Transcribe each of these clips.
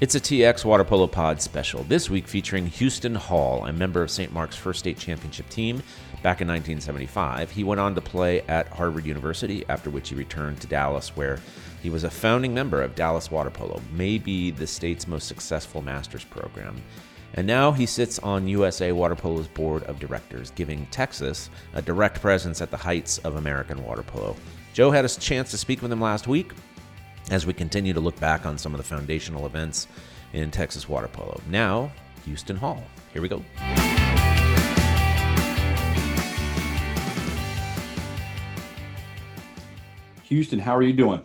It's a TX Water Polo Pod special, this week featuring Houston Hall, a member of St. Mark's first state championship team back in 1975. He went on to play at Harvard University, after which he returned to Dallas, where he was a founding member of Dallas Water Polo, maybe the state's most successful master's program. And now he sits on USA Water Polo's board of directors, giving Texas a direct presence at the heights of American water polo. Joe had a chance to speak with him last week as we continue to look back on some of the foundational events in Texas water polo. Now, Houston Hall. Here we go. Houston, how are you doing?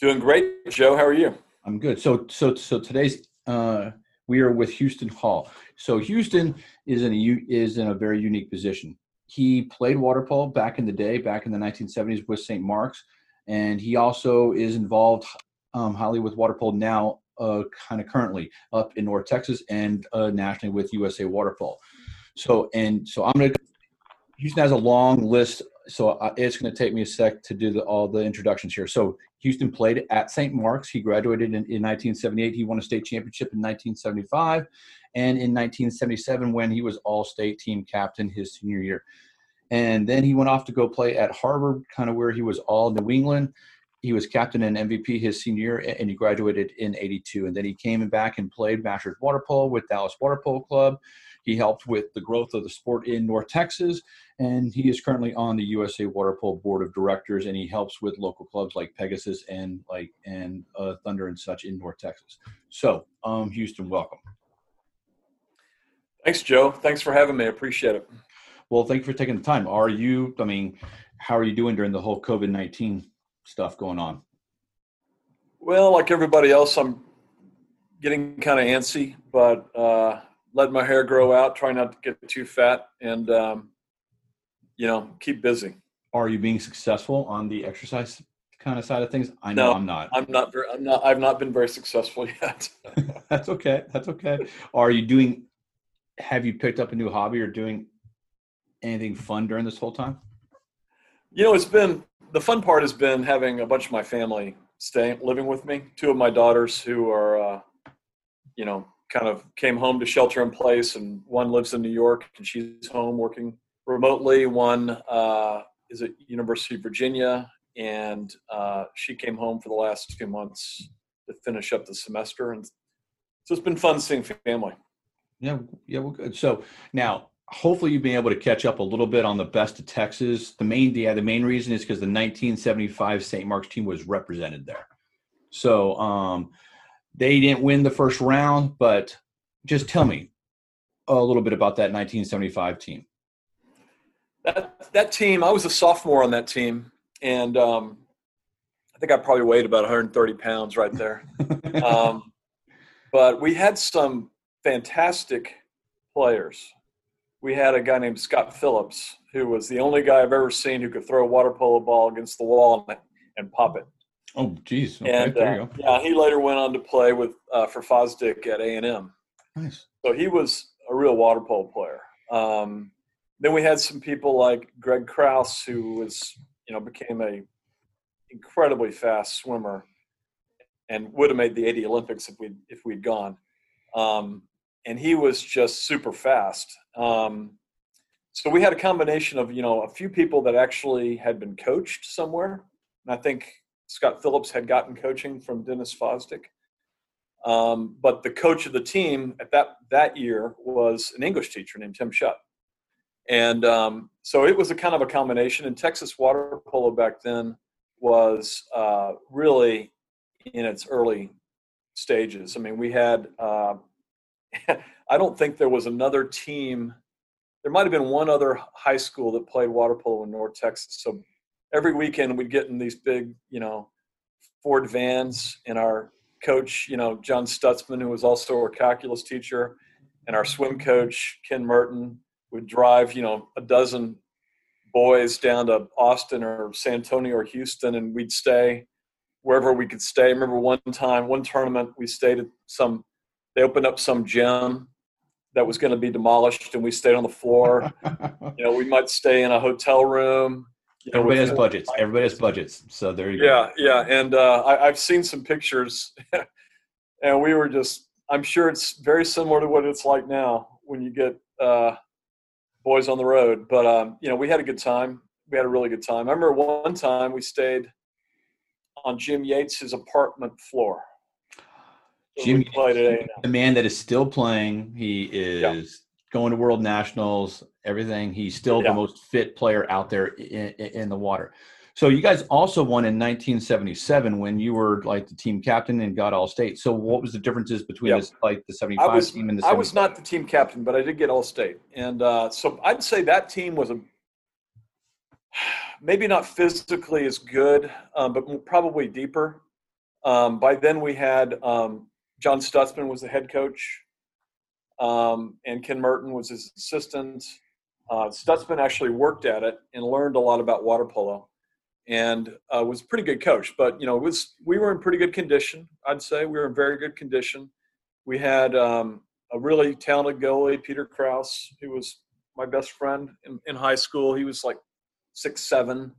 Doing great, Joe. How are you? I'm good. So, so, so today's uh, we are with Houston Hall. So Houston is in a is in a very unique position. He played water polo back in the day, back in the 1970s with St. Mark's, and he also is involved um, highly with water polo now, uh, kind of currently up in North Texas and uh, nationally with USA Water Polo. So, and so I'm gonna. Houston has a long list, so it's going to take me a sec to do the, all the introductions here. So Houston played at St. Mark's. He graduated in, in 1978. He won a state championship in 1975, and in 1977 when he was All-State team captain his senior year. And then he went off to go play at Harvard, kind of where he was all New England. He was captain and MVP his senior year, and he graduated in '82. And then he came back and played Masters water polo with Dallas Water Polo Club. He helped with the growth of the sport in North Texas, and he is currently on the USA Water Polo Board of Directors, and he helps with local clubs like Pegasus and like and uh, Thunder and such in North Texas. So, um, Houston, welcome. Thanks, Joe. Thanks for having me. I appreciate it. Well, thank you for taking the time. Are you? I mean, how are you doing during the whole COVID nineteen stuff going on? Well, like everybody else, I'm getting kind of antsy, but uh, letting my hair grow out, try not to get too fat, and um, you know, keep busy. Are you being successful on the exercise kind of side of things? I know no, I'm not. I'm not very. I'm not. I've not been very successful yet. That's okay. That's okay. Are you doing? Have you picked up a new hobby or doing anything fun during this whole time? You know, it's been the fun part has been having a bunch of my family staying living with me. Two of my daughters who are, uh, you know, kind of came home to shelter in place, and one lives in New York and she's home working remotely. One uh, is at University of Virginia, and uh, she came home for the last two months to finish up the semester, and so it's been fun seeing family. Yeah, yeah, well, good. So now, hopefully, you've been able to catch up a little bit on the best of Texas. The main, yeah, the main reason is because the 1975 St. Mark's team was represented there. So, um, they didn't win the first round, but just tell me a little bit about that 1975 team. That that team, I was a sophomore on that team, and um, I think I probably weighed about 130 pounds right there. um, but we had some fantastic players. We had a guy named Scott Phillips, who was the only guy I've ever seen who could throw a water polo ball against the wall and, and pop it. Oh, geez. Okay, and uh, yeah, he later went on to play with uh, for Fosdick at A and M. Nice. So he was a real water polo player. Um, then we had some people like Greg Kraus, who was you know became a incredibly fast swimmer, and would have made the 80 Olympics if we if we'd gone. Um, and he was just super fast. Um, so we had a combination of you know a few people that actually had been coached somewhere. And I think Scott Phillips had gotten coaching from Dennis Fosdick. Um, but the coach of the team at that that year was an English teacher named Tim Shutt. And um, so it was a kind of a combination. And Texas water polo back then was uh, really in its early stages. I mean, we had, uh, I don't think there was another team. There might have been one other high school that played water polo in North Texas. So every weekend we'd get in these big, you know, Ford vans, and our coach, you know, John Stutzman, who was also our calculus teacher, and our swim coach Ken Merton would drive, you know, a dozen boys down to Austin or San Antonio or Houston, and we'd stay wherever we could stay. I remember one time, one tournament, we stayed at some. They opened up some gym that was going to be demolished, and we stayed on the floor. you know, we might stay in a hotel room. You know, Everybody has budgets. Everybody has budgets. So there you go. Yeah, yeah, and uh, I, have seen some pictures and we were just. I'm sure it's very similar to what it's like now when you get uh, boys on the road. But um, you know, we had a good time. We had a really good time. I remember one time we stayed on Jim Yates' apartment floor. So Jim we played the man that is still playing. He is Yeah. going to World Nationals. Everything. He's still Yeah. the most fit player out there in, in the water. So you guys also won in 1977 when you were like the team captain and got all state. So what was the differences between Yeah. this like the 75 I was team and the I was not the team captain, but I did get all state, and uh, so I'd say that team was a maybe not physically as good, um, but probably deeper. Um, by then, we had um, John Stutzman was the head coach, um, and Ken Merton was his assistant. Uh, Stutzman actually worked at it and learned a lot about water polo, and uh, was a pretty good coach. But you know, was we were in pretty good condition. I'd say we were in very good condition. We had um, a really talented goalie, Peter Kraus, who was my best friend in, in high school. He was like six seven,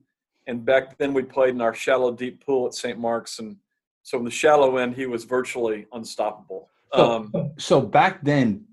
and back then we played in our shallow deep pool at St. Mark's, and so in the shallow end he was virtually unstoppable. So- Um, So back then,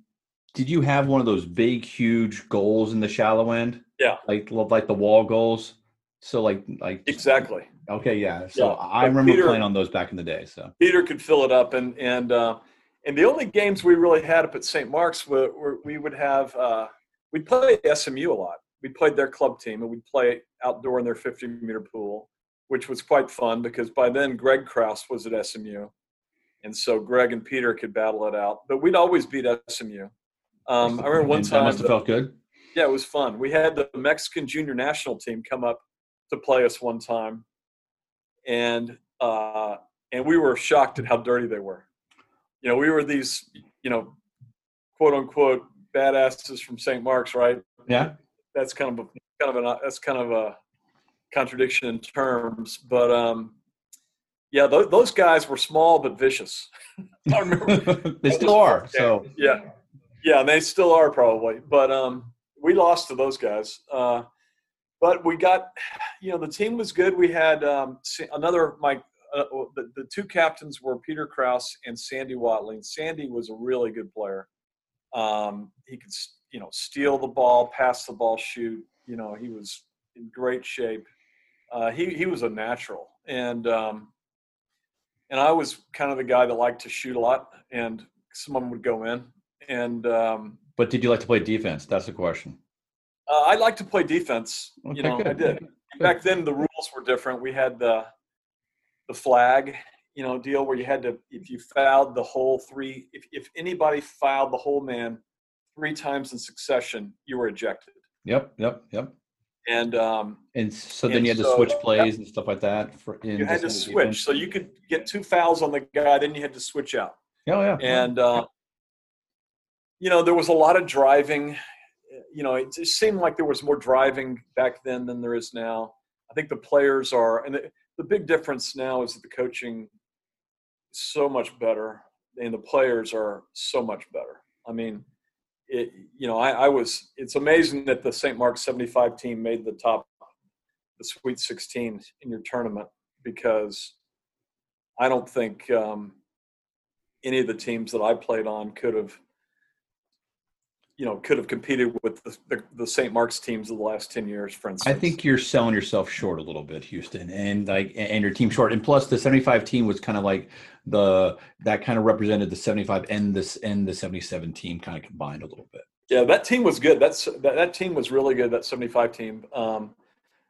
did you have one of those big, huge goals in the shallow end? Yeah. Like like the wall goals. So like like exactly. okay, yeah. So Yeah. I But remember Peter- playing on those back in the day. So Peter could fill it up, and and uh, and the only games we really had up at St. Mark's were, were we would have uh, we'd play SMU a lot. We played their club team, and we'd play outdoor in their 50 meter pool, which was quite fun because by then Greg Kraus was at SMU, and so Greg and Peter could battle it out. But we'd always beat SMU. Um, I remember one And that must have felt good. yeah, it was fun. We had the Mexican junior national team come up to play us one time, and uh, and we were shocked at how dirty they were. You know, we were these, you know, quote unquote badasses from St. Mark's, right? Yeah. That's kind of a kind of an that's kind of a contradiction in terms, but um, yeah, th- those guys were small but vicious. I remember they still are. So yeah, yeah, and they still are probably. But um, we lost to those guys. Uh, but we got, you know, the team was good. We had um, another my uh, the, the two captains were Peter Kraus and Sandy Watling. Sandy was a really good player. Um, he could, you know, steal the ball, pass the ball, shoot. You know, he was in great shape. Uh, he he was a natural, and um, and I was kind of the guy that liked to shoot a lot, and someone would go in, and um, but did you like to play defense? That's the question. uh, I like to play defense. Okay, you know, I good. did. Back then, the rules were different. We had the the flag, you know, deal where you had to if you fouled the whole three, if if anybody fouled the whole man three times in succession, you were ejected. Yep, yep, yep. And um, And so then And you had to switch plays and stuff like that. For in you had to this kind of switch, so you could get two fouls on the guy, then you had to switch out. Oh yeah. and uh, you know there was a lot of driving you know it just seemed like there was more driving back then than there is now i think the players are and the, the big difference now is that the coaching is so much better and the players are so much better i mean it, you know I, I was it's amazing that the st mark's 75 team made the top the sweet 16 in your tournament because i don't think um, any of the teams that I played on could have, you know, could have competed with the, the, the St. Mark's teams of the last 10 years, for instance. I think you're selling yourself short a little bit, Houston, and like and your team short. And plus, the 75 team was kind of like the that kind of represented the 75 and this and the 77 team kind of combined a little bit. Yeah, that team was good. That's that, that team was really good. That 75 team. Um,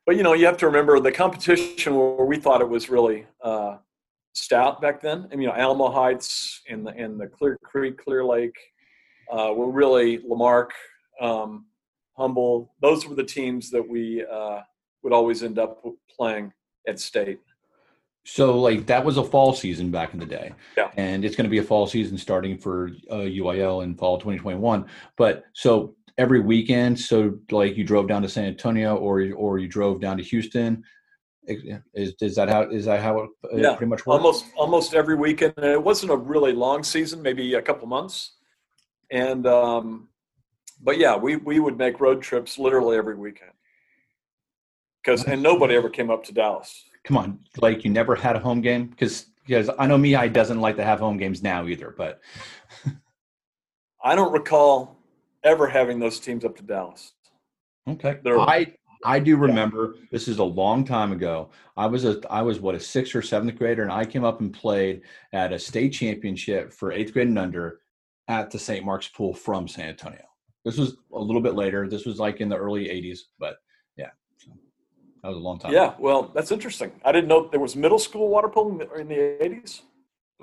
but you know, you have to remember the competition where we thought it was really uh, stout back then. And you know, Alamo Heights and the and the Clear Creek, Clear Lake uh, were really Lamarck, um, Humble. Those were the teams that we uh, would always end up playing at state. So like that was a fall season back in the day. Yeah. And it's going to be a fall season starting for uh, UIL in fall 2021. But so every weekend, so like you drove down to San Antonio or or you drove down to Houston. Is is that how is that how it Yeah, pretty much works? almost almost every weekend. And it wasn't a really long season, maybe a couple months. And um, but yeah, we we would make road trips literally every weekend. Because and nobody ever came up to Dallas. Come on, like you never had a home game because because I know me, I doesn't like to have home games now either. But I don't recall ever having those teams up to Dallas. okay, They're- I I do remember this is a long time ago. I was a I was what a sixth or seventh grader, and I came up and played at a state championship for eighth grade and under at the St. Mark's Pool from San Antonio. This was a little bit later. This was like in the early '80s, but yeah, so that was a long time. Yeah, well, that's interesting. I didn't know there was middle school water polo in the- in the 80s.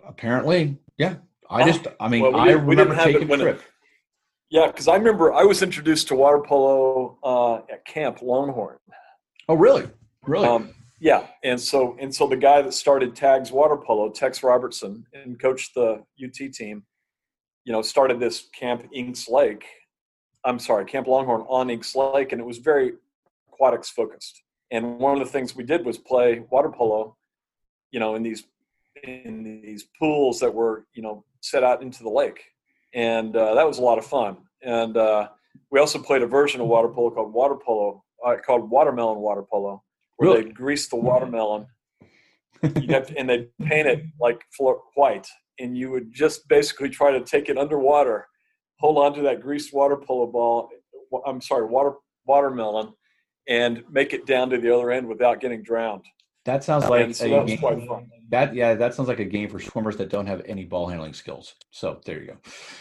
apparently, yeah. I just, I mean, well, we I didn't- we didn't remember taking a when it- trip. Yeah, because I remember I was introduced to water polo uh, at Camp Longhorn. Oh, really? Really? Um, yeah, and so and so the guy that started Tags Water Polo, Tex Robertson, and coached the UT team, you know, started this Camp Inks Lake. I'm sorry, Camp Longhorn on Inks Lake, and it was very aquatics focused. And one of the things we did was play water polo, you know, in these in these pools that were you know set out into the lake, and uh, that was a lot of fun. And uh, we also played a version of water polo called water polo, uh, called watermelon water polo, where Really? they grease the watermelon, you'd have to, and they paint it like white, and you would just basically try to take it underwater, hold on to that greased water polo ball. I'm sorry, water watermelon, and make it down to the other end without getting drowned. that sounds like and so a that was game. quite fun. That yeah, that sounds like a game for swimmers that don't have any ball handling skills. So there you go.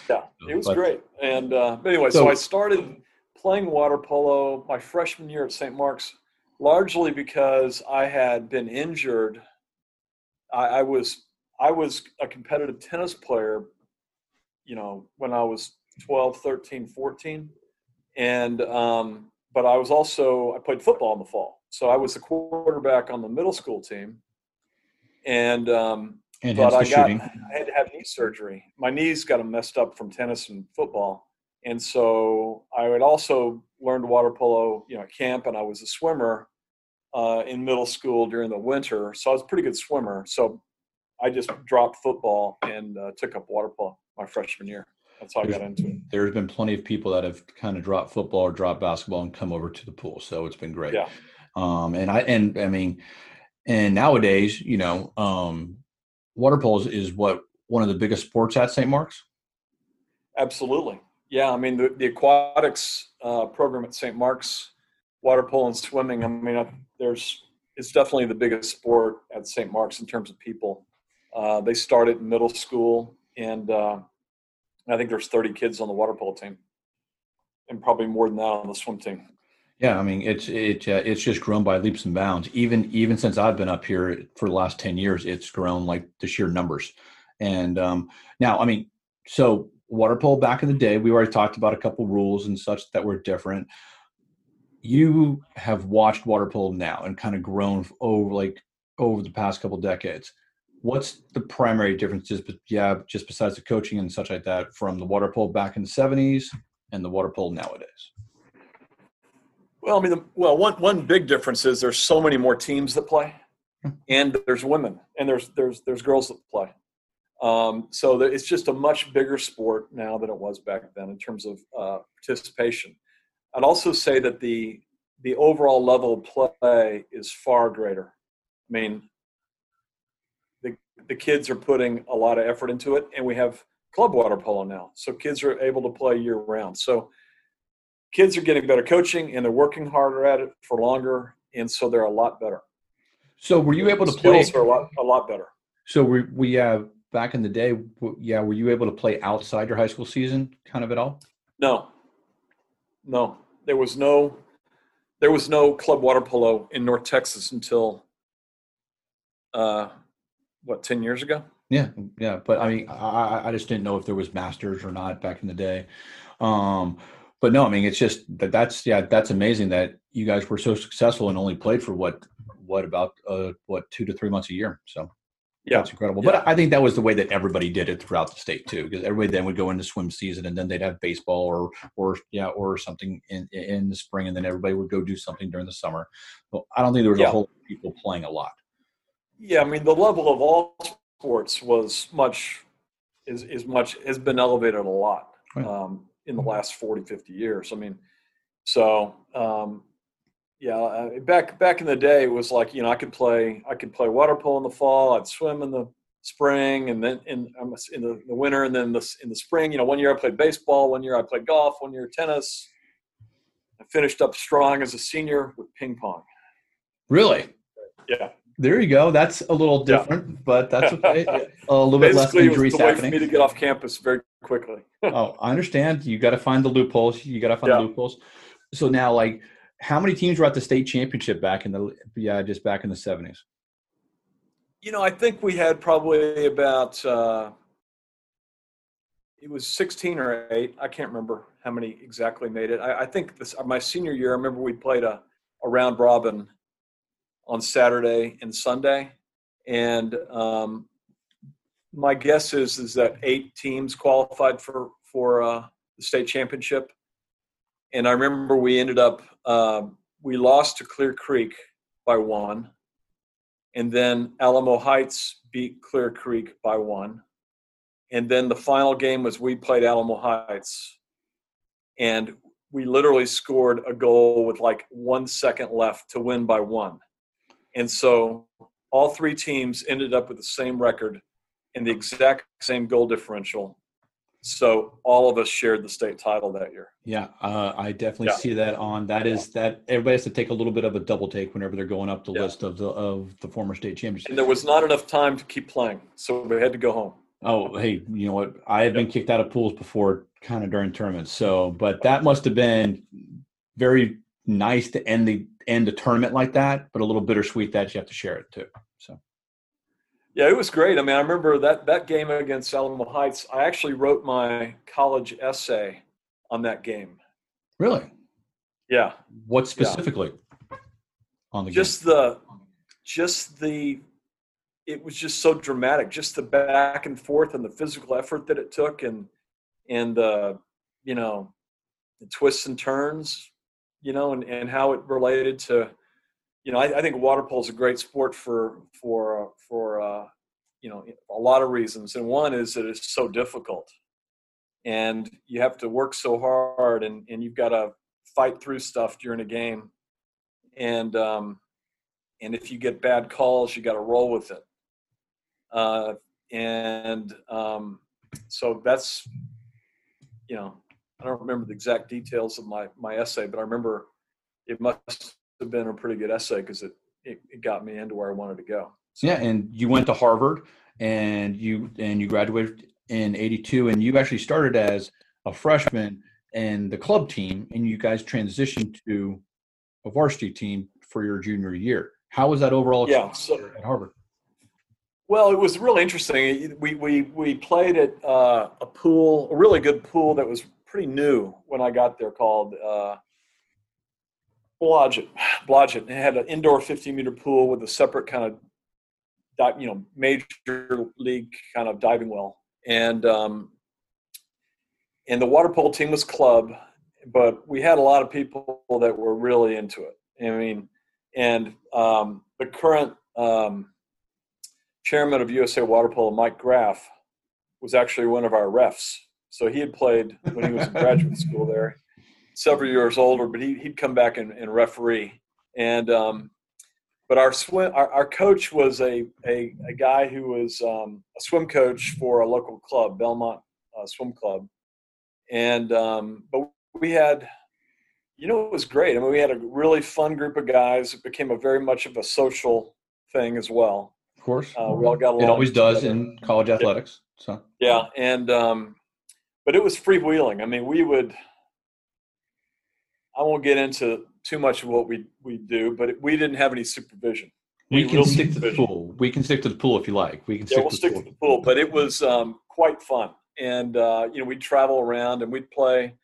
Yeah, it was But- great. And uh, anyway, so, So- I started playing water polo my freshman year at St. Mark's, largely because I had been injured. I, I was I was a competitive tennis player, you know, when I was 12, 13, 14. And um, but I was also I played football in the fall. So I was the quarterback on the middle school team. And um, And but I got shooting. I had to have knee surgery. My knees got messed up from tennis and football, and so I had also learned water polo, you know, at camp, and I was a swimmer uh, in middle school during the winter. So I was a pretty good swimmer. So I just dropped football and uh, took up water polo my freshman year. That's how I got into it. There's been plenty of people that have kind of dropped football or dropped basketball and come over to the pool. So it's been great. Yeah. Um, and I and I mean, and nowadays, you know, um, water polo is, is what one of the biggest sports at St. Mark's. Absolutely. Yeah, I mean the, the aquatics uh, program at St. Mark's, water polo and swimming. I mean, I, there's it's definitely the biggest sport at St. Mark's in terms of people. Uh, they started in middle school, and uh, I think there's 30 kids on the water polo team, and probably more than that on the swim team. Yeah, I mean, it's it uh, it's just grown by leaps and bounds. Even even since I've been up here for the last ten years, it's grown like the sheer numbers. And um, now, I mean, so water polo back in the day, we already talked about a couple rules and such that were different. You have watched water polo now and kind of grown over like over the past couple decades. What's the primary differences Just yeah, just besides the coaching and such like that, from the water polo back in the '70s and the water polo nowadays. Well, I mean, the, well, one one big difference is there's so many more teams that play, and there's women, and there's there's there's girls that play. Um, so that it's just a much bigger sport now than it was back then in terms of uh, participation. I'd also say that the the overall level of play is far greater. I mean, the kids are putting a lot of effort into it, and we have club water polo now, so kids are able to play year round. So kids are getting better coaching and they're working harder at it for longer and so they're a lot better So were you able to play? are a lot a lot better So we we uh, back in the day, yeah, were you able to play outside your high school season, kind of at all? no no there was no there was no club water polo in north texas until uh what 10 years ago Yeah, yeah, but I mean, I I- just didn't know if there was masters or not back in the day. Um, but no, I mean, it's just that that's yeah, that's amazing that you guys were so successful and only played for what what about uh what two to three months a year. So yeah that's incredible. Yeah. But I think that was the way that everybody did it throughout the state too, because everybody then would go into swim season and then they'd have baseball or or yeah or something in in the spring, and then everybody would go do something during the summer. Well, I don't think there was Yeah. a whole people playing a lot. Yeah i mean the level of all sports was much is is much has been elevated a lot um, in the last 40 50 years i mean so um, yeah back back in the day it was like you know i could play i could play water polo in the fall i'd swim in the spring, and then in in the, the winter, and then the, in the spring. You know, one year I played baseball, one year I played golf, one year tennis. I finished up strong as a senior with ping pong. Really? Yeah. There you go. That's a little different, yeah. but that's okay. a little bit less injuries happening. for me to get off campus very quickly. oh, I understand. You got to find the loopholes. You got to find yeah. the loopholes. So now, like, how many teams were at the state championship back in the yeah, just back in the seventies? You know, I think we had probably about uh, it was sixteen or eight. I can't remember how many exactly made it. I, I think this my senior year. I remember we played a, a round robin on Saturday and Sunday, and um, my guess is is that eight teams qualified for for uh, the state championship. And I remember we ended up uh, we lost to Clear Creek by one, and then Alamo Heights beat Clear Creek by one, and then the final game was we played Alamo Heights, and we literally scored a goal with like one second left to win by one and so all three teams ended up with the same record and the exact same goal differential. So all of us shared the state title that year. Yeah, uh, I definitely yeah. see that on. That is that everybody has to take a little bit of a double take whenever they're going up the yeah. list of the of the former state champions. And there was not enough time to keep playing, so we had to go home. Oh, hey, you know what? I have yeah. been kicked out of pools before, kind of during tournaments. So, but that must have been very nice to end the end a tournament like that, but a little bittersweet that you have to share it too. So. Yeah, it was great. I mean, I remember that that game against Alamo Heights. I actually wrote my college essay on that game. Really? Yeah. What specifically yeah. on the just game? the just the it was just so dramatic. Just the back and forth and the physical effort that it took, and and the you know the twists and turns you know, and, and how it related to, you know, I, I think water polo is a great sport for for uh, for uh, you know a lot of reasons, and one is that it's so difficult, and you have to work so hard, and and you've got to fight through stuff during a game, and um, and if you get bad calls, you got to roll with it, uh, and um, so that's you know I don't remember the exact details of my my essay, but I remember it must have been a pretty good essay because it, it, it got me into where I wanted to go. So. Yeah, and you went to Harvard and you and you graduated in '82, and you actually started as a freshman in the club team, and you guys transitioned to a varsity team for your junior year. How was that overall yeah, so, at Harvard? Well, it was really interesting. We we we played at uh, a pool, a really good pool that was pretty new when I got there called uh, Blodgett. Blodgett. It had an indoor 50 meter pool with a separate kind of, you know, major league kind of diving well. And, um, and the water polo team was club, but we had a lot of people that were really into it. I mean, and um, the current um, chairman of USA Water Polo, Mike Graff, was actually one of our refs so he had played when he was in graduate school there, several years older, but he, he'd come back and, and referee. And um, but our swim our, our coach was a, a, a guy who was um, a swim coach for a local club, Belmont uh, Swim Club. And um, but we had you know it was great. I mean we had a really fun group of guys. It became a very much of a social thing as well. Of course. Uh, we all got along. It always does in college athletics. So yeah, and um, but it was freewheeling. I mean, we would. I won't get into too much of what we we do, but we didn't have any supervision. We can stick to the pool. We can stick to the pool if you like. We can stick, yeah, we'll to, stick the to the pool. But it was um, quite fun, and uh, you know we'd travel around and we'd play,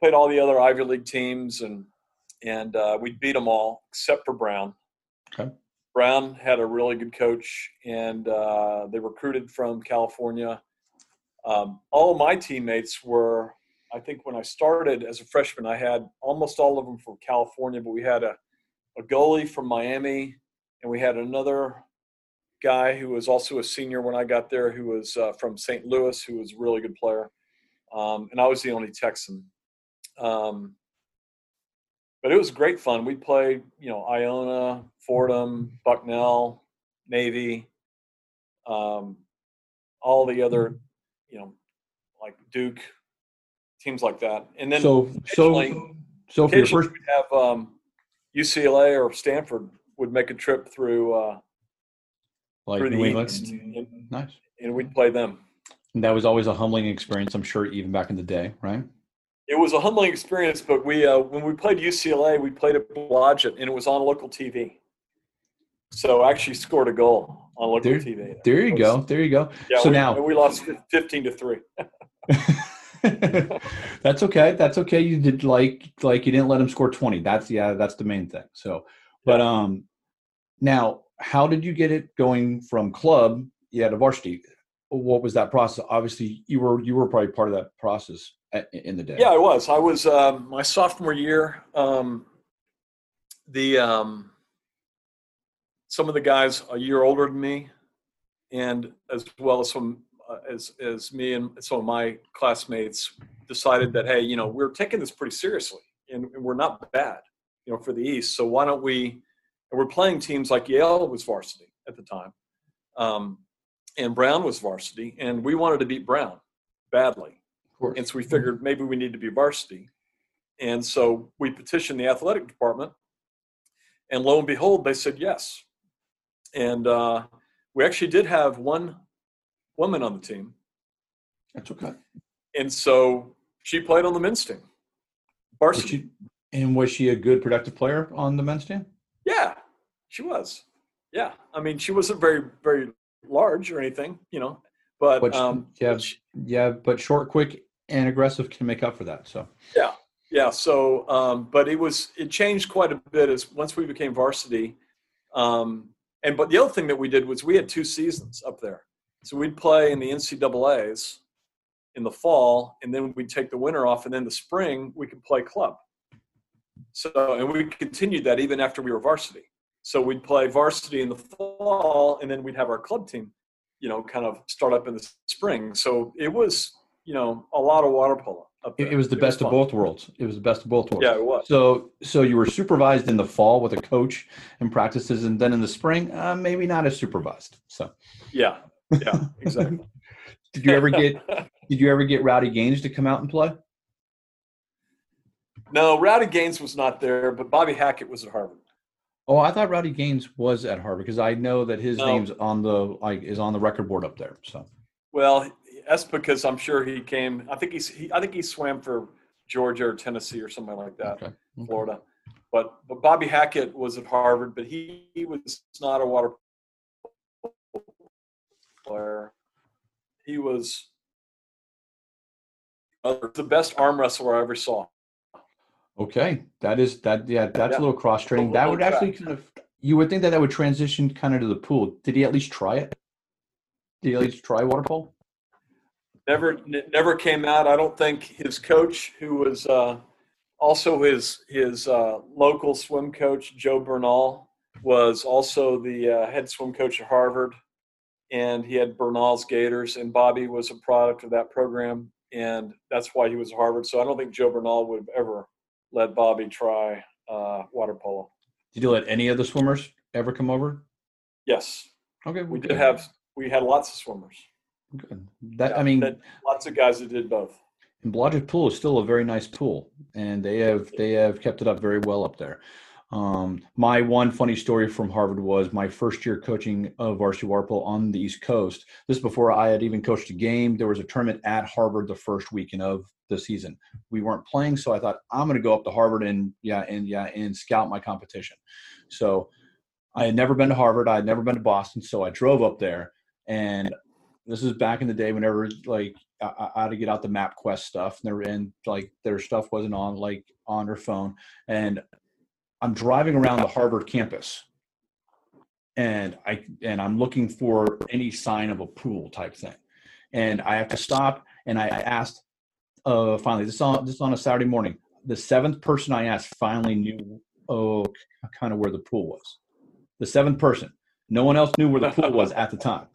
played all the other Ivy League teams, and and uh, we'd beat them all except for Brown. Okay. Brown had a really good coach, and uh, they recruited from California um, all of my teammates were, I think when I started as a freshman, I had almost all of them from California, but we had a, a goalie from Miami, and we had another guy who was also a senior when I got there, who was uh, from St. Louis, who was a really good player. Um, and I was the only Texan. Um, but it was great fun. We played, you know, Iona, Fordham, Bucknell, Navy, um, all the other, you know, like Duke, teams like that. And then so so so for your first we'd have um, UCLA or Stanford would make a trip through, uh, like through the New England, East, and, nice. and we'd play them. And that was always a humbling experience, I'm sure, even back in the day, right? It was a humbling experience, but we uh, when we played UCLA, we played at Blodgett, and it was on local TV. So I actually scored a goal on local There- TV. There you was- go. There you go. Yeah, so we, now we lost fifteen to three. that's okay. That's okay. You did like like you didn't let him score 20. That's yeah, that's the main thing. So but um now how did you get it going from club yeah to varsity? What was that process? Obviously you were you were probably part of that process at, in the day. Yeah, I was. I was um, my sophomore year. Um, the um, some of the guys a year older than me, and as well as some uh, as as me and some of my classmates decided that hey, you know, we're taking this pretty seriously, and, and we're not bad, you know, for the East. So why don't we? And we're playing teams like Yale was varsity at the time, um, and Brown was varsity, and we wanted to beat Brown badly. And so we figured maybe we need to be varsity. And so we petitioned the athletic department. And lo and behold, they said yes. And uh, we actually did have one woman on the team. That's okay. And so she played on the men's team. Was Varsity. she, and was she a good productive player on the men's team? yeah, she was. Yeah. I mean, she wasn't very, very large or anything, you know, but, But um, yeah. but she- Yeah, but short, quick, and aggressive can make up for that. So yeah, Yeah. So, um, but it was it changed quite a bit as once we became varsity. Um, and but the other thing that we did was we had two seasons up there, so we'd play in the NCAA's in the fall, and then we'd take the winter off, and then the spring we could play club. So, and we continued that even after we were varsity. So we'd play varsity in the fall, and then we'd have our club team, you know, kind of start up in the spring. So it was, you know, a lot of water polo. It, it was the best of both worlds. It was the best of both worlds. Yeah, it was. So, so you were supervised in the fall with a coach and practices, and then in the spring, uh, maybe not as supervised. So, Yeah, yeah, exactly. did you ever get did you ever get Rowdy Gaines to come out and play? no, Rowdy Gaines was not there, but Bobby Hackett was at Harvard. Oh, I thought Rowdy Gaines was at Harvard because I know that his No. name's on the like is on the record board up there. So, Well, that's because I'm sure he came. I think he's. He, I think he swam for Georgia or Tennessee or something like that, okay. Okay. Florida. But but Bobby Hackett was at Harvard, but he, he was not a water player. He was the best arm wrestler I ever saw. Okay, that is that. Yeah, that's Yeah. a little cross training. That would actually kind of. You would think that that would transition kind of to the pool. Did he at least try it? Did he at least try water polo? Never never came out. I don't think his coach, who was uh, also his his uh, local swim coach, Joe Bernal, was also the uh, head swim coach at Harvard, and he had Bernal's Gators, and Bobby was a product of that program, and that's why he was at Harvard. So I don't think Joe Bernal would have ever let Bobby try uh, water polo. Did you let any of the swimmers ever come over? Yes, Okay, we good. did have we had lots of swimmers. That Yeah, I mean, lots of guys that did both. and Blodgett Pool is still a very nice pool, and they have they have kept it up very well up there. Um, my one funny story from Harvard was my first year coaching of varsity water polo on the East Coast. This is before I had even coached a game. There was a tournament at Harvard the first weekend of the season. We weren't playing, so I thought I'm going to go up to Harvard and yeah and yeah and scout my competition. So I had never been to Harvard. I had never been to Boston, so I drove up there and this is back in the day whenever like I, I had to get out the MapQuest stuff, and, there, and like their stuff wasn't on like on their phone, and I'm driving around the Harvard campus, and I and I'm looking for any sign of a pool type thing, and I have to stop, and I, I asked, uh, finally this on this on a Saturday morning, the seventh person I asked finally knew, oh, kind of where the pool was, the seventh person. No one else knew where the pool was at the time.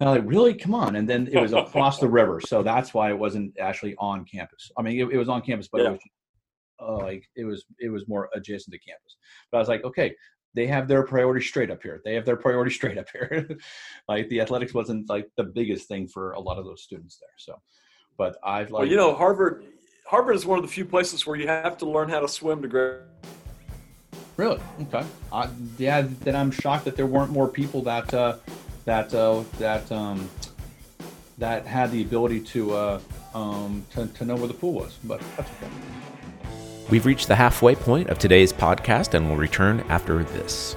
And I'm like, really? Come on. And then it was across the river. So that's why it wasn't actually on campus. I mean, it, it was on campus, but Yeah. it was uh, like it was it was more adjacent to campus. But I was like, okay, they have their priority straight up here. They have their priority straight up here. like the athletics wasn't like the biggest thing for a lot of those students there. So, but I've like well, you know, Harvard. Harvard is one of the few places where you have to learn how to swim to grade. Really? Okay. Uh, yeah. Then I'm shocked that there weren't more people that uh, that uh, that um, that had the ability to, uh, um, to to know where the pool was. But that's okay. We've reached the halfway point of today's podcast, and we'll return after this.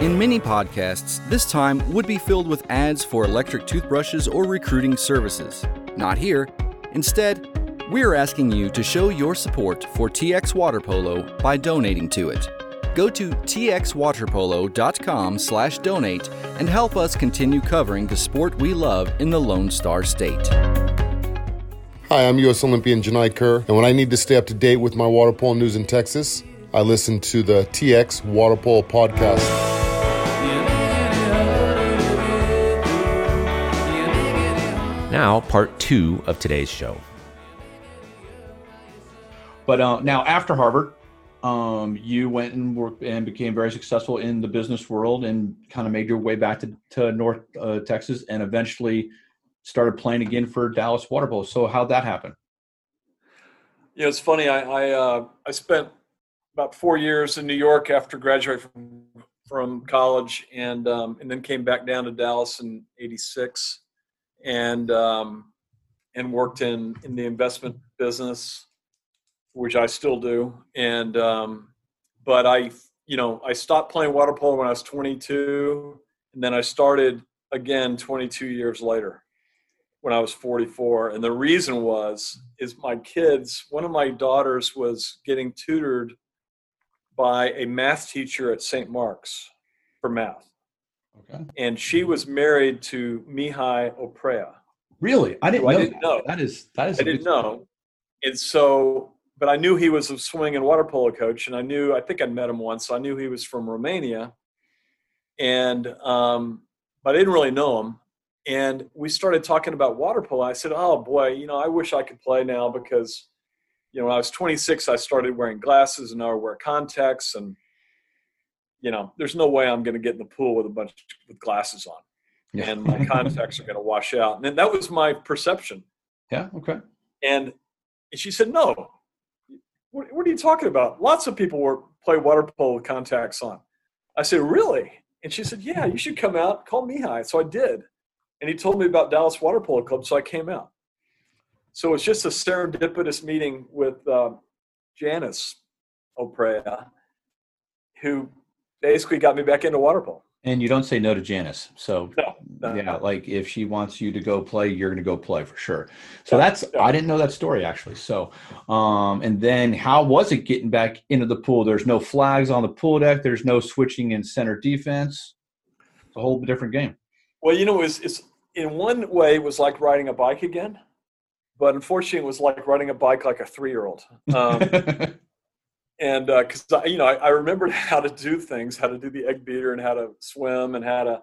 In many podcasts, this time would be filled with ads for electric toothbrushes or recruiting services. Not here. Instead, we're asking you to show your support for TX Water Polo by donating to it. Go to txwaterpolo.com slash donate and help us continue covering the sport we love in the Lone Star State. Hi, I'm U.S. Olympian Genai Kerr, and when I need to stay up to date with my water polo news in Texas, I listen to the TX Water Polo podcast. Now, part two of today's show. But uh, now, after Harvard, um, you went and worked and became very successful in the business world and kind of made your way back to, to North uh, Texas and eventually started playing again for Dallas Water Polo. So how'd that happen? Yeah, it's funny. I I, uh, I spent about four years in New York after graduating from, from college, and um, and then came back down to Dallas in '86, and um, and worked in in the investment business, which I still do. And um, but I you know I stopped playing water polo when I was 22, and then I started again 22 years later when I was 44. And the reason was, is my kids, one of my daughters was getting tutored by a math teacher at St. Mark's for math. Okay. And she was married to Mihai Oprea. Really? I didn't, So I know, didn't that. know. That is that is I didn't know. And so, but I knew he was a swimming and water polo coach, and I knew, I think I'd met him once. So I knew he was from Romania. And, um, but I didn't really know him. And we started talking about water polo. I said, Oh boy, you know, I wish I could play now because, you know, when I was 26, I started wearing glasses and now I wear contacts. And, you know, there's no way I'm going to get in the pool with a bunch with glasses on Yeah. and my contacts are going to wash out. And that was my perception. yeah. Okay. And And she said, "No. What, what are you talking about? Lots of people were play water polo contacts on." I said, "Really?" And she said, "Yeah, you should come out. Call Mihai." So I did, and he told me about Dallas Water Polo Club, so I came out. So it's just a serendipitous meeting with uh, Janice Oprea, who basically got me back into water polo. And you don't say no to Janice. So No, no. yeah, like if she wants you to go play, you're going to go play for sure. So that's. I didn't know that story actually. So um and then how was it getting back into the pool? There's no flags on the pool deck. There's no switching in center defense. It's a whole different game. Well, you know, it's, it's in one way it was like riding a bike again, but unfortunately, it was like riding a bike like a three-year-old. Um, and because I you know, I, I remembered how to do things, how to do the egg beater, and how to swim, and how to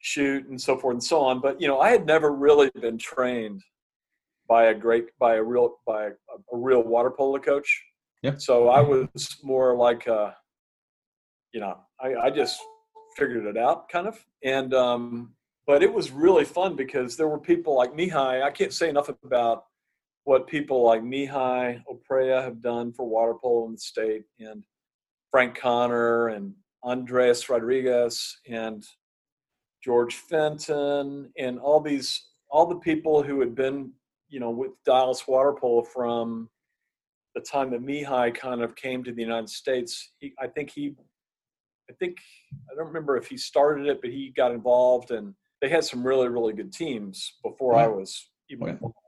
shoot, and so forth and so on. But you know, I had never really been trained by a great, by a real, by a, a real water polo coach. Yeah. So I was more like, a, you know, I, I just figured it out, kind of, and um, but it was really fun because there were people like Mihai. I can't say enough about what people like Mihai Oprea have done for water polo in the state, and Frank Connor and Andres Rodriguez and George Fenton and all these all the people who had been you know with Dallas water polo from the time that Mihai kind of came to the United States. He, I think he, I think I don't remember if he started it, but he got involved and they had some really really good teams before I was even. Oh, okay.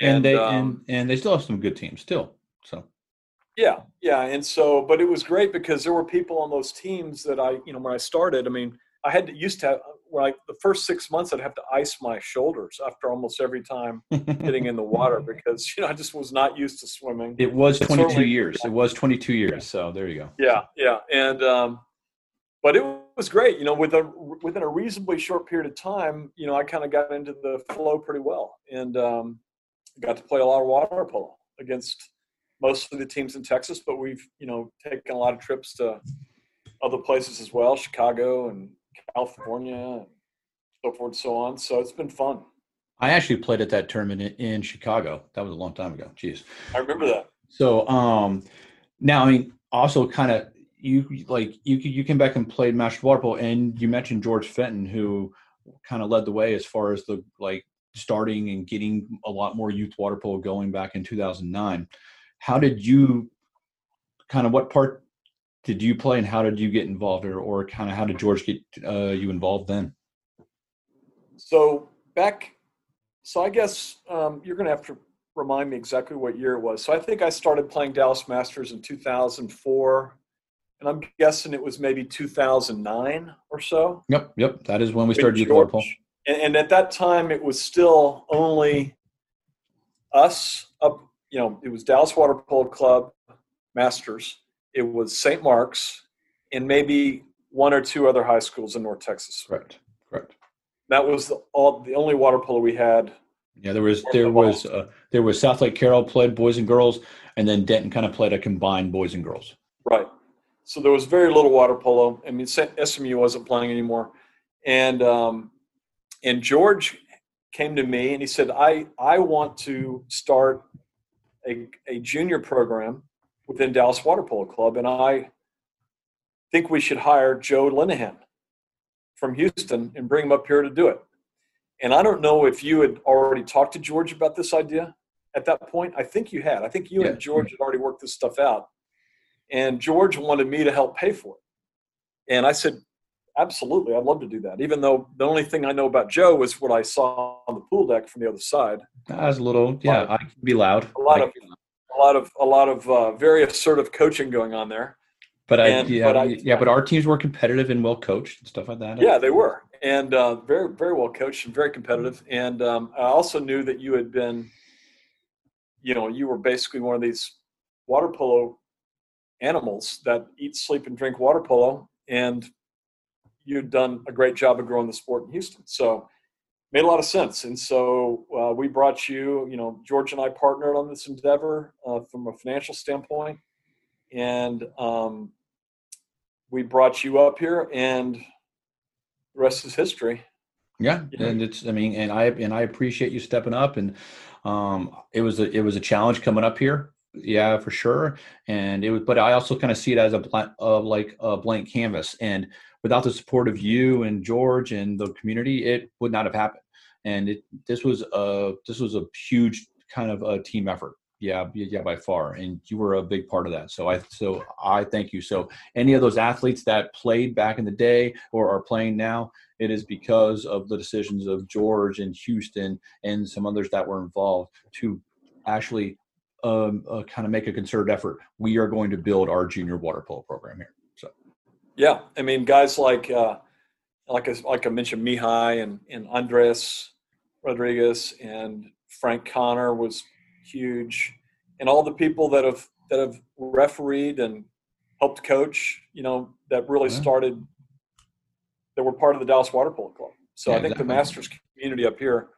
Born. and they um, and and they still have some good teams still. So Yeah, yeah, and so, but it was great because there were people on those teams that I, you know, when I started, I mean, I had to used to have when I the first six months I'd have to ice my shoulders after almost every time getting in the water because you know I just was not used to swimming. it was 22 certainly- years. It was 22 years. So there you go. Yeah, yeah, and um, but it was great. You know, with a within a reasonably short period of time, you know, I kind of got into the flow pretty well, and um, got to play a lot of water polo against most of the teams in Texas. But we've you know taken a lot of trips to other places as well, Chicago and California, and so forth and so on. So it's been fun. I actually played at that tournament in, Chicago. That was a long time ago. Jeez. I remember that. So um, now I mean, also kind of you like you you came back and played Master Water Polo, and you mentioned George Fenton, who kind of led the way as far as the like starting and getting a lot more youth water polo going back in 2009. How did you kind of what part did you play and how did you get involved or, or kind of how did George get uh, you involved then? So back, so I guess um, you're going to have to remind me exactly what year it was. So I think I started playing Dallas Masters in 2004 and I'm guessing it was maybe 2009 or so. Yep, yep. That is when we started youth water polo and, and, at that time it was still only us up you know it was dallas water polo club masters. It was st mark's and maybe one or two other high schools in north texas. Correct correct. That was the, all the only water polo we had. Yeah there was there was uh, there was southlake carroll played boys and girls and then denton kind of played a combined boys and girls. Right. So there was very little water polo. I mean smu wasn't playing anymore. And um, and George came to me and he said, I, I want to start a, a junior program within Dallas Water Polo Club, and I think we should hire Joe Linehan from Houston and bring him up here to do it. And I don't know if you had already talked to George about this idea at that point. I think you had. I think you yeah. and George had already worked this stuff out. And George wanted me to help pay for it. And I said, absolutely, I'd love to do that. Even though the only thing I know about Joe was what I saw on the pool deck from the other side. That was a little, yeah, I can be loud. A lot of, a lot of, a lot of uh, very assertive coaching going on there. But I, and, yeah, but I, yeah, but our teams were competitive and well coached and stuff like that. Yeah, they were, and uh, very, very well coached and very competitive. And um, I also knew that you had been, you know, you were basically one of these water polo animals that eat, sleep, and drink water polo, and you'd done a great job of growing the sport in Houston. So made a lot of sense. And so uh, we brought you, you know, George and I partnered on this endeavor uh, from a financial standpoint. And um, we brought you up here and the rest is history. Yeah. And it's, I mean, and I, and I appreciate you stepping up and um, it was a, it was a challenge coming up here. Yeah, for sure. And it was, but I also kind of see it as a, blank, of uh, like a blank canvas and, without the support of you and George and the community, it would not have happened. And it, this was a this was a huge kind of a team effort. Yeah, yeah, by far, and you were a big part of that. So I so I thank you. So any of those athletes that played back in the day or are playing now, it is because of the decisions of George and Houston and some others that were involved to actually um, uh, kind of make a concerted effort. We are going to build our junior water polo program here. So, Yeah, I mean, guys like uh, like I, like I mentioned, Mihai and and Andres Rodriguez and Frank Connor was huge, and all the people that have that have refereed and helped coach, you know, that really yeah. started that were part of the Dallas Water Polo Club. So yeah, I think exactly. the Masters community up here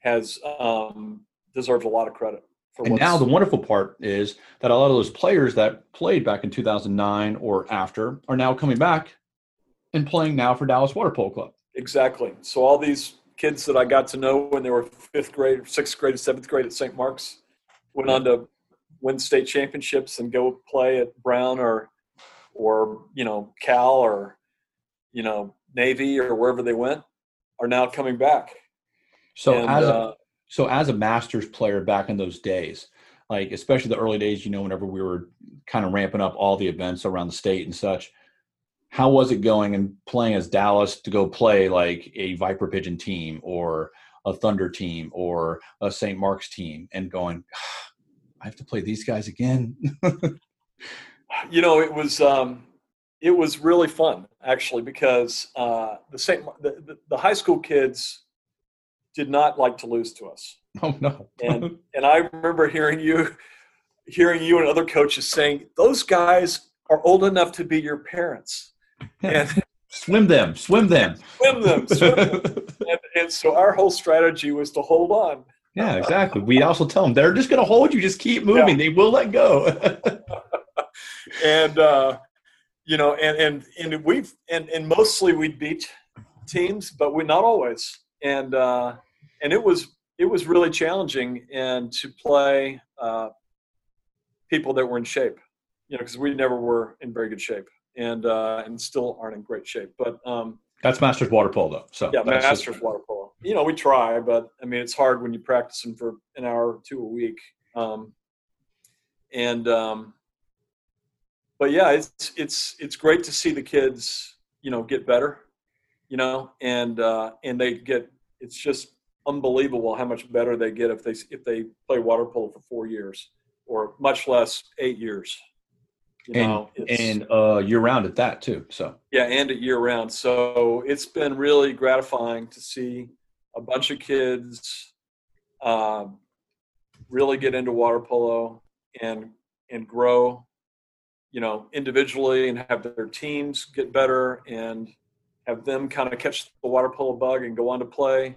has um, deserves a lot of credit and now the wonderful part is that a lot of those players that played back in 2009 or after are now coming back and playing now for Dallas Water Polo Club. Exactly. So all these kids that I got to know when they were fifth grade, sixth grade, seventh grade at St. Mark's went on to win state championships and go play at Brown or or you know Cal or you know Navy or wherever they went are now coming back. So and, as a, uh, so as a masters player back in those days like especially the early days you know whenever we were kind of ramping up all the events around the state and such how was it going and playing as dallas to go play like a viper pigeon team or a thunder team or a st mark's team and going i have to play these guys again. You know it was um it was really fun actually because uh the st the, the, the high school kids did not like to lose to us. Oh no. and and I remember hearing you hearing you and other coaches saying those guys are old enough to be your parents. And swim them, swim them. Swim them, swim them. and, and so our whole strategy was to hold on. Yeah, exactly. We also tell them they're just going to hold you. Just keep moving. Yeah. They will let go. and uh, you know, and and and we've and and mostly we beat teams, but we not always. And uh, and it was it was really challenging and to play uh, people that were in shape, you know, because we never were in very good shape and uh, and still aren't in great shape. But um, that's Masters water polo, though. So yeah, Masters just... water polo. You know, we try, but I mean, it's hard when you practice them for an hour or two a week. Um, and um, but yeah, it's it's it's great to see the kids, you know, get better, you know, and uh, and they get. It's just unbelievable how much better they get if they if they play water polo for four years or much less eight years. You and know, and uh, year round at that too. So yeah, and at year round. So it's been really gratifying to see a bunch of kids uh, really get into water polo and and grow, you know, individually and have their teams get better and have them kind of catch the water polo bug and go on to play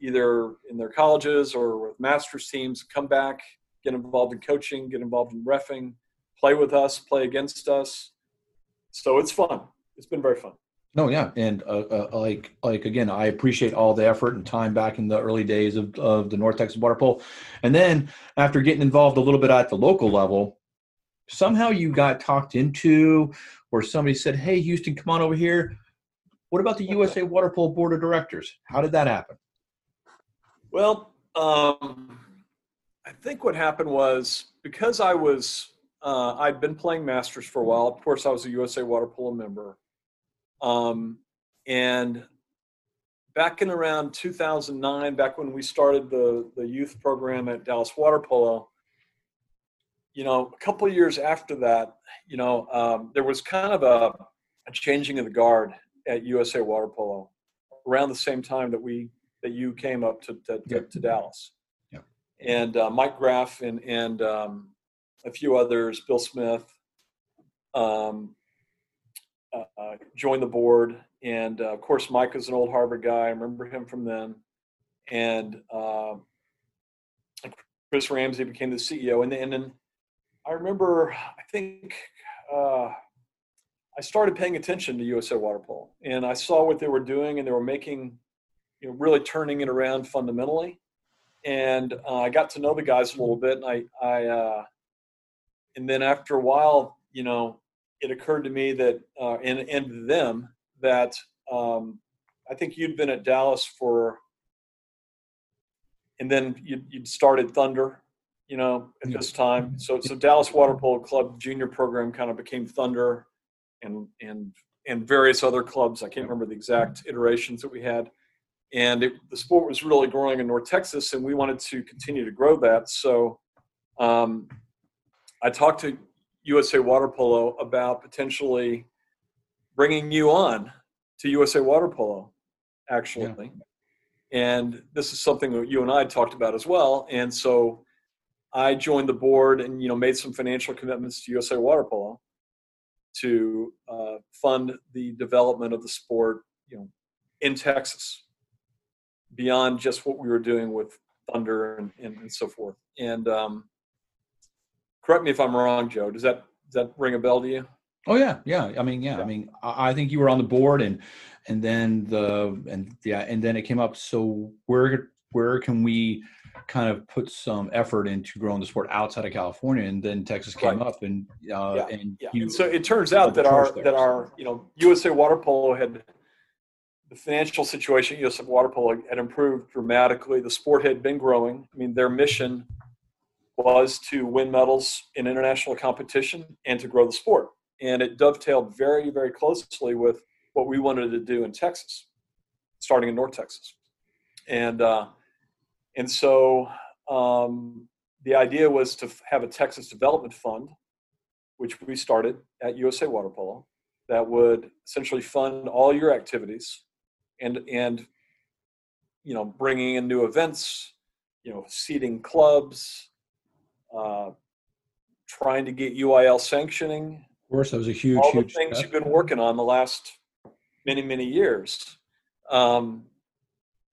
either in their colleges or with masters teams, come back, get involved in coaching, get involved in refing, play with us, play against us. So it's fun. It's been very fun. No, yeah, and uh, uh, like like again, I appreciate all the effort and time back in the early days of, of the North Texas water polo, and then after getting involved a little bit at the local level, somehow you got talked into, or somebody said, "Hey, Houston, come on over here." What about the USA Water Polo Board of Directors? How did that happen? Well, um, I think what happened was because I was uh, I'd been playing Masters for a while. Of course, I was a USA Water Polo member. Um, and back in around 2009, back when we started the, the youth program at Dallas Water Polo, you know, a couple years after that, you know, um, there was kind of a, a, changing of the guard at USA Water Polo around the same time that we that you came up to to, to, to Dallas. Yeah. And uh, Mike Graff and and um, a few others, Bill Smith, um, uh, uh, joined the board. And uh, of course, Mike is an old Harvard guy. I remember him from then. And uh, Chris Ramsey became the CEO. And, and then I remember, I think uh, I started paying attention to USA Water Polo, and I saw what they were doing, and they were making, you know, really turning it around fundamentally. And uh, I got to know the guys a little bit, and I, I, uh, and then after a while, you know, it occurred to me that, uh, and, and them, that um, I think you'd been at Dallas for, and then you'd, you'd started Thunder, you know, at this time. So, so Dallas Water Polo Club junior program kind of became Thunder, and and and various other clubs. I can't remember the exact iterations that we had. And it, the sport was really growing in North Texas, and we wanted to continue to grow that. So, um, I talked to USA Water Polo about potentially bringing you on to USA Water Polo, actually. Yeah. And this is something that you and I talked about as well. And so I joined the board and you know made some financial commitments to USA Water Polo to uh, fund the development of the sport, you know, in Texas, beyond just what we were doing with Thunder and, and, and so forth. And um, correct me if I'm wrong, Joe. Does that does that ring a bell to you? Oh yeah, yeah. I mean, yeah. yeah. I mean, I think you were on the board, and and then the and yeah, and then it came up. So where where can we kind of put some effort into growing the sport outside of California? And then Texas came right. up, and uh, yeah. and yeah. You, so it turns out that our there, that our you know USA Water Polo had the financial situation at USA Water Polo had improved dramatically. The sport had been growing. I mean, their mission was to win medals in international competition and to grow the sport. And it dovetailed very, very closely with what we wanted to do in Texas, starting in North Texas. And, uh, and so um, the idea was to have a Texas Development Fund, which we started at USA Water Polo, that would essentially fund all your activities and, and you know, bringing in new events, you know, seeding clubs, uh, trying to get UIL sanctioning. Of course, that was a huge, all the things step. you've been working on the last many, many years. Um,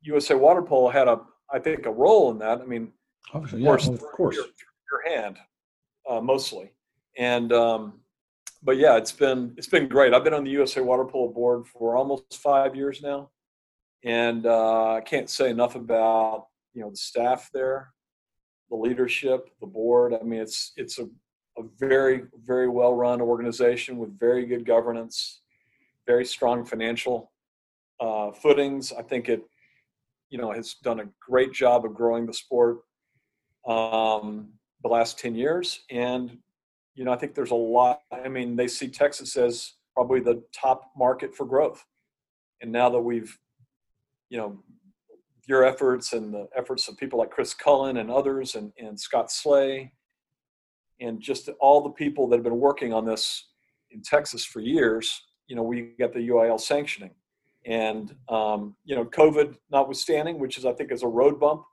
USA Water Polo had a, I think, a role in that. I mean, Obviously, of course, yeah, of course. Your, your hand, uh, mostly, and um, but yeah, it's been it's been great. I've been on the USA Water Polo board for almost five years now, and uh, I can't say enough about you know the staff there, the leadership, the board. I mean, it's it's a, a very very well run organization with very good governance, very strong financial uh, footings. I think it you know has done a great job of growing the sport um, the last ten years, and you know I think there's a lot. I mean, they see Texas as probably the top market for growth, and now that we've you know your efforts and the efforts of people like Chris Cullen and others and, and Scott Slay and just all the people that have been working on this in Texas for years, you know, we got the UIL sanctioning. And, um, you know, COVID notwithstanding, which is, I think, is a road bump,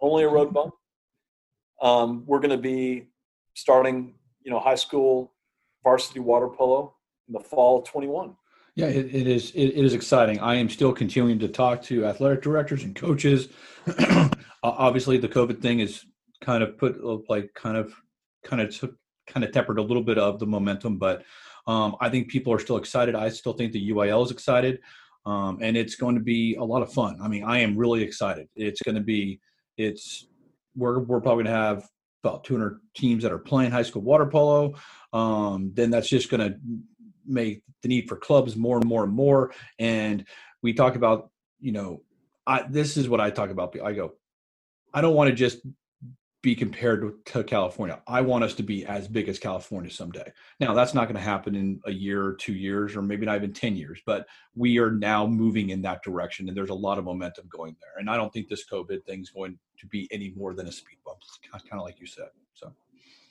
only a road bump, um, we're going to be starting, you know, high school varsity water polo in the fall of 21. Yeah, it, it is. It, it is exciting. I am still continuing to talk to athletic directors and coaches. Obviously, the COVID thing is kind of put uh, like kind of kind of took kind of tempered a little bit of the momentum, but um, I think people are still excited. I still think the UIL is excited, um, and it's going to be a lot of fun. I mean, I am really excited. It's going to be. It's we're we're probably going to have about 200 teams that are playing high school water polo. Um, then that's just going to make the need for clubs more and more and more. And we talk about, you know, I, this is what I talk about. I go, I don't want to just be compared to California. I want us to be as big as California someday. Now, that's not going to happen in a year or two years, or maybe not even 10 years, but we are now moving in that direction, and there's a lot of momentum going there. And I don't think this COVID thing's going to be any more than a speed bump, kind of like you said. So,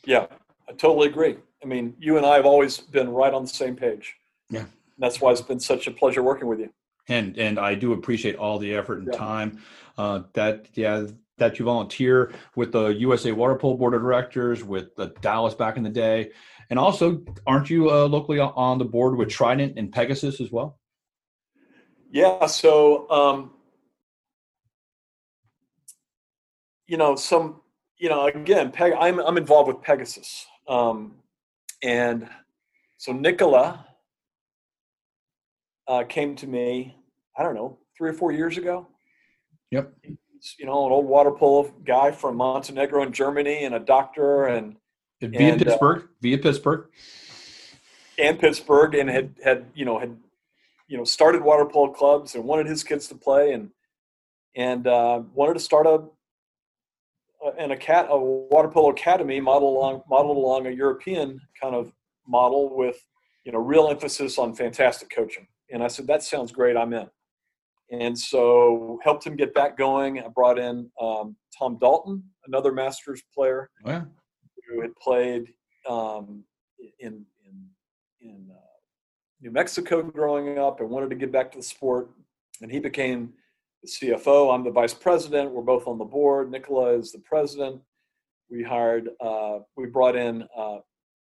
yeah, I totally agree. I mean, you and I have always been right on the same page. Yeah. That's why it's been such a pleasure working with you. And and I do appreciate all the effort and yeah. time uh, that yeah that you volunteer with the USA Water Polo Board of Directors, with the Dallas back in the day, and also aren't you uh, locally on the board with Trident and Pegasus as well? Yeah. So um, you know some you know again Peg, I'm I'm involved with Pegasus um, and so Nicola uh, came to me, I don't know, three or four years ago. Yep. You know, an old water polo guy from Montenegro in Germany and a doctor and via and, uh, Pittsburgh, uh, via Pittsburgh. And Pittsburgh and had, had, you know, had, you know, started water polo clubs and wanted his kids to play and, and uh, wanted to start a an a, cat a water polo academy modeled along modeled along a European kind of model with you know real emphasis on fantastic coaching. And I said that sounds great. I'm in. And so helped him get that going. I brought in um, Tom Dalton, another Masters player oh, yeah. who had played um, in in in uh, New Mexico growing up and wanted to get back to the sport. And he became CFO. I'm the vice president. We're both on the board. Nicola is the president. We hired, uh, we brought in uh,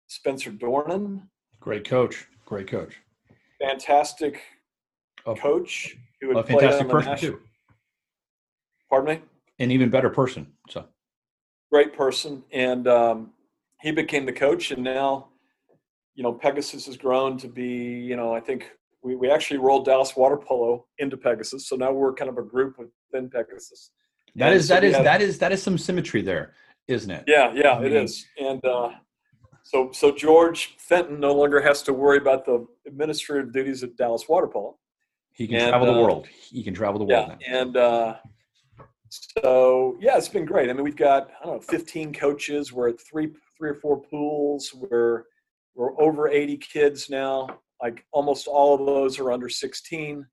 Spencer Dornan. Great coach. Great coach. Fantastic oh, coach who would a fantastic person national, too. Pardon me. An even better person. So great person, and um, he became the coach, and now, you know, Pegasus has grown to be, you know, I think we, we actually rolled Dallas Water Polo into Pegasus, so now we're kind of a group within Pegasus. That is, so that is, have, that is, that is some symmetry there, isn't it? Yeah, yeah, I mean, it is. And uh, so so George Fenton no longer has to worry about the administrative duties of Dallas Water Polo. He can and, travel the uh, world. He can travel the world. Yeah, now. and uh, so yeah, it's been great. I mean, we've got I don't know, 15 coaches. We're at three three or four pools. We're we're over 80 kids now like almost all of those are under 16.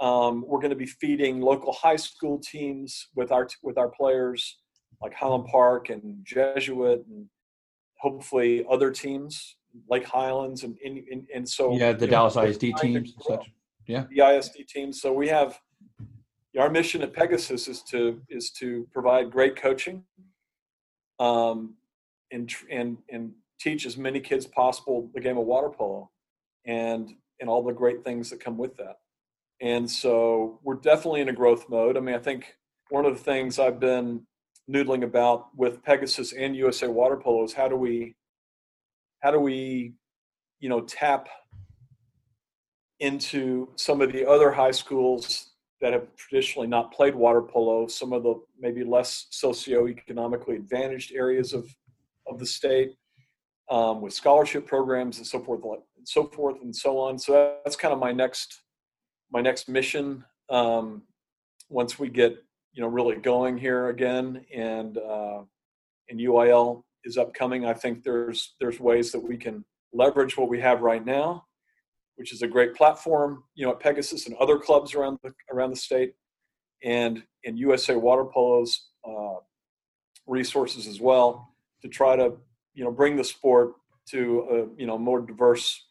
Um, we're going to be feeding local high school teams with our with our players, like Highland Park and Jesuit, and hopefully other teams like Highlands, and and, and so yeah, the Dallas know, ISD teams, and such. yeah, the ISD teams. So we have our mission at Pegasus is to is to provide great coaching, um, and and and teach as many kids possible the game of water polo and and all the great things that come with that. And so we're definitely in a growth mode. I mean, I think one of the things I've been noodling about with Pegasus and USA Water Polo is how do we how do we you know, tap into some of the other high schools that have traditionally not played water polo, some of the maybe less socioeconomically advantaged areas of, of the state, um, with scholarship programs and so forth, and so forth and so on. So that's kind of my next my next mission. Um, once we get you know really going here again, and uh, and UIL is upcoming, I think there's there's ways that we can leverage what we have right now which is a great platform, you know, at Pegasus and other clubs around the around the state, and in USA Water Polo's uh, resources as well to try to you know bring the sport to a you know more diverse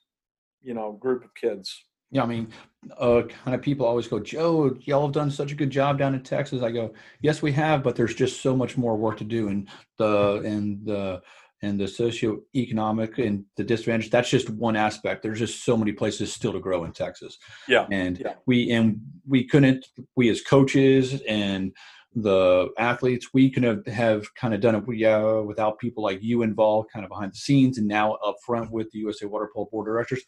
you know group of kids. Yeah, I mean, uh, kind of people always go, Joe, y'all have done such a good job down in Texas. I go, yes, we have, but there's just so much more work to do, and the and the and the socioeconomic and the disadvantage that's just one aspect there's just so many places still to grow in texas yeah and yeah. we and we couldn't we as coaches and the athletes we could have, have kind of done it uh, without people like you involved kind of behind the scenes and now up front with the usa water polo board of directors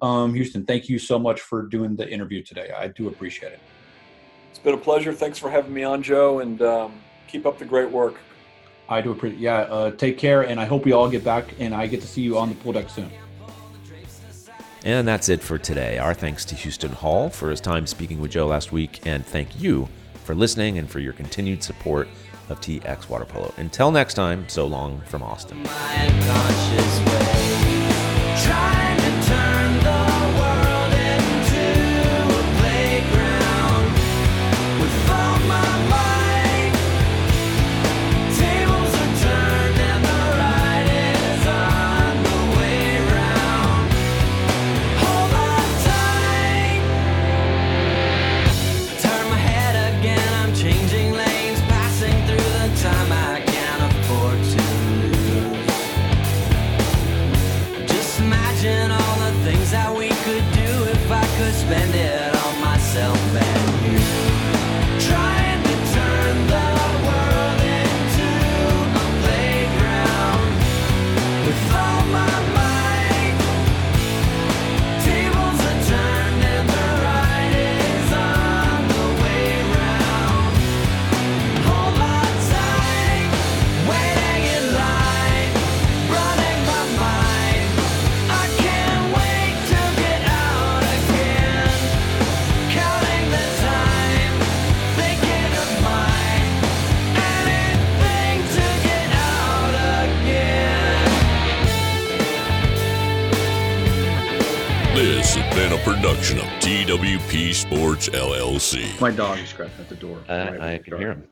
um, houston thank you so much for doing the interview today i do appreciate it it's been a pleasure thanks for having me on joe and um, keep up the great work I do appreciate. Yeah, uh, take care, and I hope we all get back, and I get to see you on the pool deck soon. And that's it for today. Our thanks to Houston Hall for his time speaking with Joe last week, and thank you for listening and for your continued support of TX Water Polo. Until next time, so long from Austin. Production of TWP Sports LLC. My dog is scratching at the door. Uh, I can hear him.